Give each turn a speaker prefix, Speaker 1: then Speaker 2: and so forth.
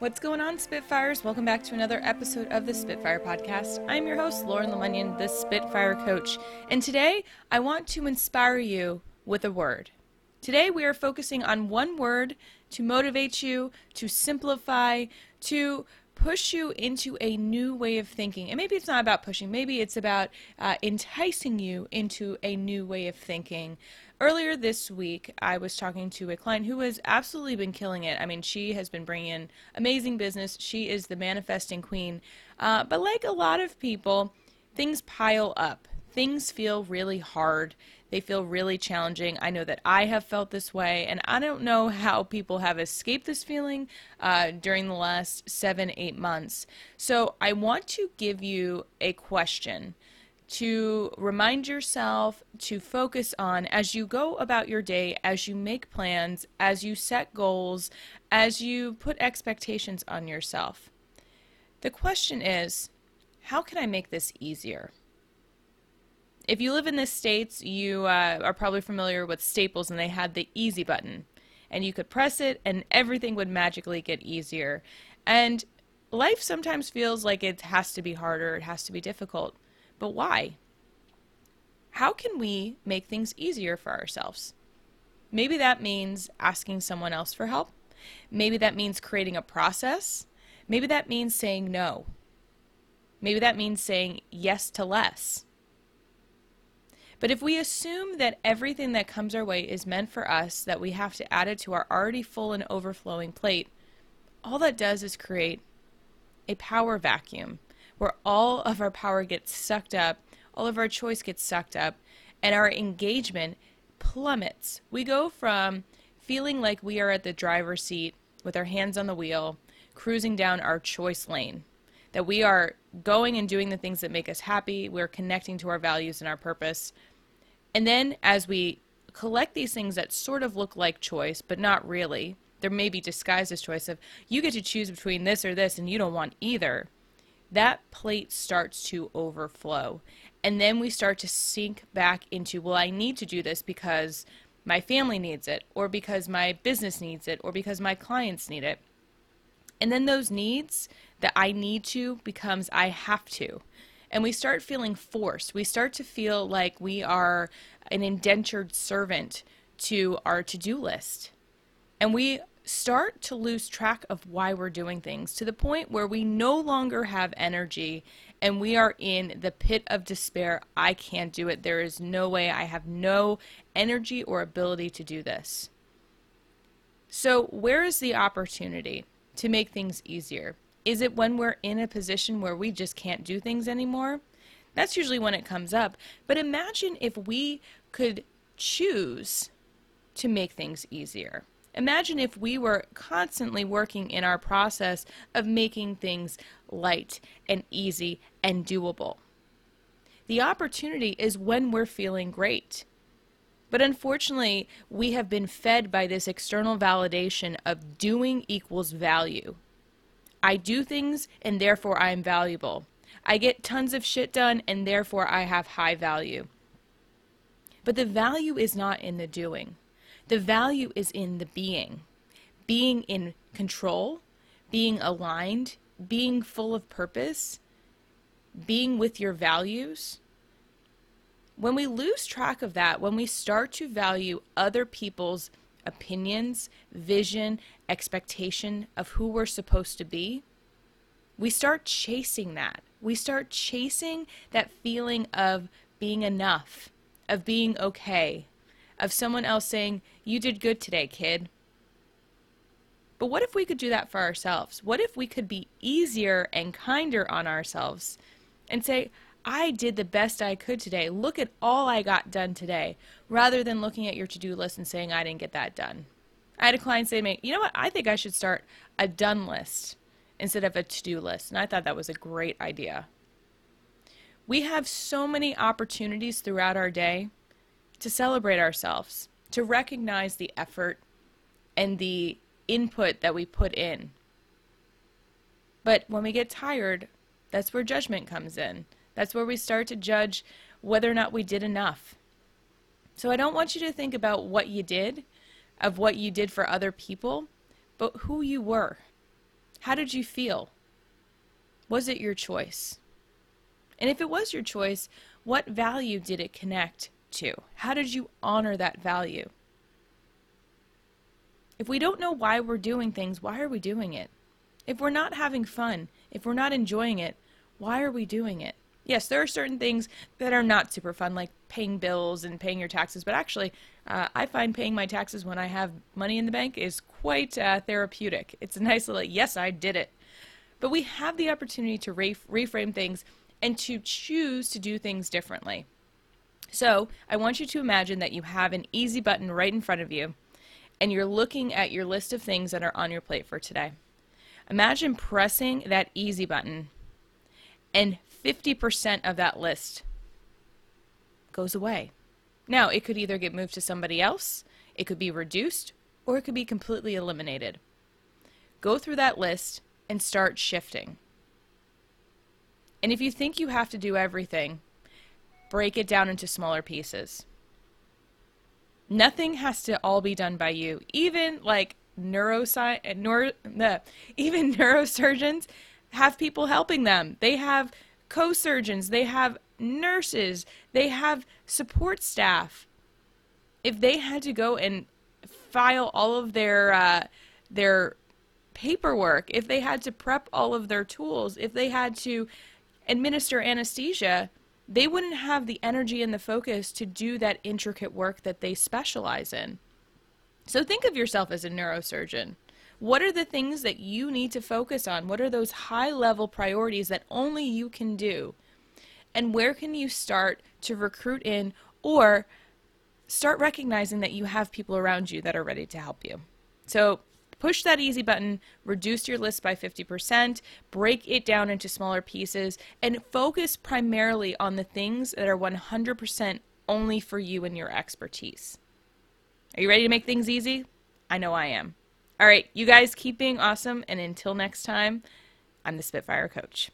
Speaker 1: What's going on, Spitfires? Welcome back to another episode of the Spitfire Podcast. I'm your host, Lauren Lemunion, the Spitfire Coach, and today I want to inspire you with a word. Today we are focusing on one word to motivate you, to simplify, to push you into a new way of thinking. And maybe it's not about pushing, maybe it's about uh, enticing you into a new way of thinking. Earlier this week, I was talking to a client who has absolutely been killing it. I mean, she has been bringing in amazing business. She is the manifesting queen. Uh, but like a lot of people, things pile up. Things feel really hard. They feel really challenging. I know that I have felt this way, and I don't know how people have escaped this feeling uh, during the last seven, eight months. So I want to give you a question to remind yourself to focus on as you go about your day, as you make plans, as you set goals, as you put expectations on yourself. The question is, how can I make this easier? if you live in the states, you uh, are probably familiar with Staples, and they had the easy button, and you could press it, and everything would magically get easier. And life sometimes feels like it has to be harder, it has to be difficult. But why? How can we make things easier for ourselves? Maybe that means asking someone else for help. Maybe that means creating a process. Maybe that means saying no. Maybe that means saying yes to less. But if we assume that everything that comes our way is meant for us, that we have to add it to our already full and overflowing plate, all that does is create a power vacuum where all of our power gets sucked up, all of our choice gets sucked up, and our engagement plummets. We go from feeling like we are at the driver's seat with our hands on the wheel, cruising down our choice lane, that we are going and doing the things that make us happy, we're connecting to our values and our purpose and then as we collect these things that sort of look like choice, but not really, there may be disguised as choice of you get to choose between this or this and you don't want either. That plate starts to overflow. And then we start to sink back into, well, I need to do this because my family needs it, or because my business needs it, or because my clients need it. And then those needs that I need to becomes I have to and we start feeling forced. We start to feel like we are an indentured servant to our to do list. And we start to lose track of why we're doing things to the point where we no longer have energy and we are in the pit of despair. I can't do it. There is no way. I have no energy or ability to do this. So, where is the opportunity to make things easier? Is it when we're in a position where we just can't do things anymore? That's usually when it comes up. But imagine if we could choose to make things easier. Imagine if we were constantly working in our process of making things light and easy and doable. The opportunity is when we're feeling great. But unfortunately, we have been fed by this external validation of doing equals value. I do things and therefore I am valuable. I get tons of shit done and therefore I have high value. But the value is not in the doing. The value is in the being. Being in control, being aligned, being full of purpose, being with your values. When we lose track of that, when we start to value other people's opinions, vision, expectation of who we're supposed to be, we start chasing that. We start chasing that feeling of being enough, of being okay, of someone else saying, You did good today, kid. But what if we could do that for ourselves? What if we could be easier and kinder on ourselves and say, I did the best I could today. Look at all I got done today, rather than looking at your to do list and saying, I didn't get that done. I had a client say to me, You know what? I think I should start a done list instead of a to do list. And I thought that was a great idea. We have so many opportunities throughout our day to celebrate ourselves, to recognize the effort and the input that we put in. But when we get tired, that's where judgment comes in. That's where we start to judge whether or not we did enough. So I don't want you to think about what you did, of what you did for other people, but who you were. How did you feel? Was it your choice? And if it was your choice, what value did it connect to? How did you honor that value? If we don't know why we're doing things, why are we doing it? If we're not having fun, if we're not enjoying it, why are we doing it? Yes, there are certain things that are not super fun, like paying bills and paying your taxes, but actually, uh, I find paying my taxes when I have money in the bank is quite uh, therapeutic. It's a nice little, yes, I did it. But we have the opportunity to re- reframe things and to choose to do things differently. So, I want you to imagine that you have an easy button right in front of you, and you're looking at your list of things that are on your plate for today. Imagine pressing that easy button, and 50% of that list goes away. Now, it could either get moved to somebody else, it could be reduced, or it could be completely eliminated. Go through that list and start shifting. And if you think you have to do everything, break it down into smaller pieces. Nothing has to all be done by you. Even like neuroscience, neuro, the, even neurosurgeons have people helping them. They have co-surgeons, they have nurses, they have support staff. If they had to go and file all of their uh, their paperwork, if they had to prep all of their tools, if they had to administer anesthesia, they wouldn't have the energy and the focus to do that intricate work that they specialize in. So think of yourself as a neurosurgeon. What are the things that you need to focus on? What are those high level priorities that only you can do? And where can you start to recruit in or start recognizing that you have people around you that are ready to help you? So push that easy button, reduce your list by 50%, break it down into smaller pieces, and focus primarily on the things that are 100% only for you and your expertise. Are you ready to make things easy? I know I am. All right, you guys keep being awesome, and until next time, I'm the Spitfire Coach.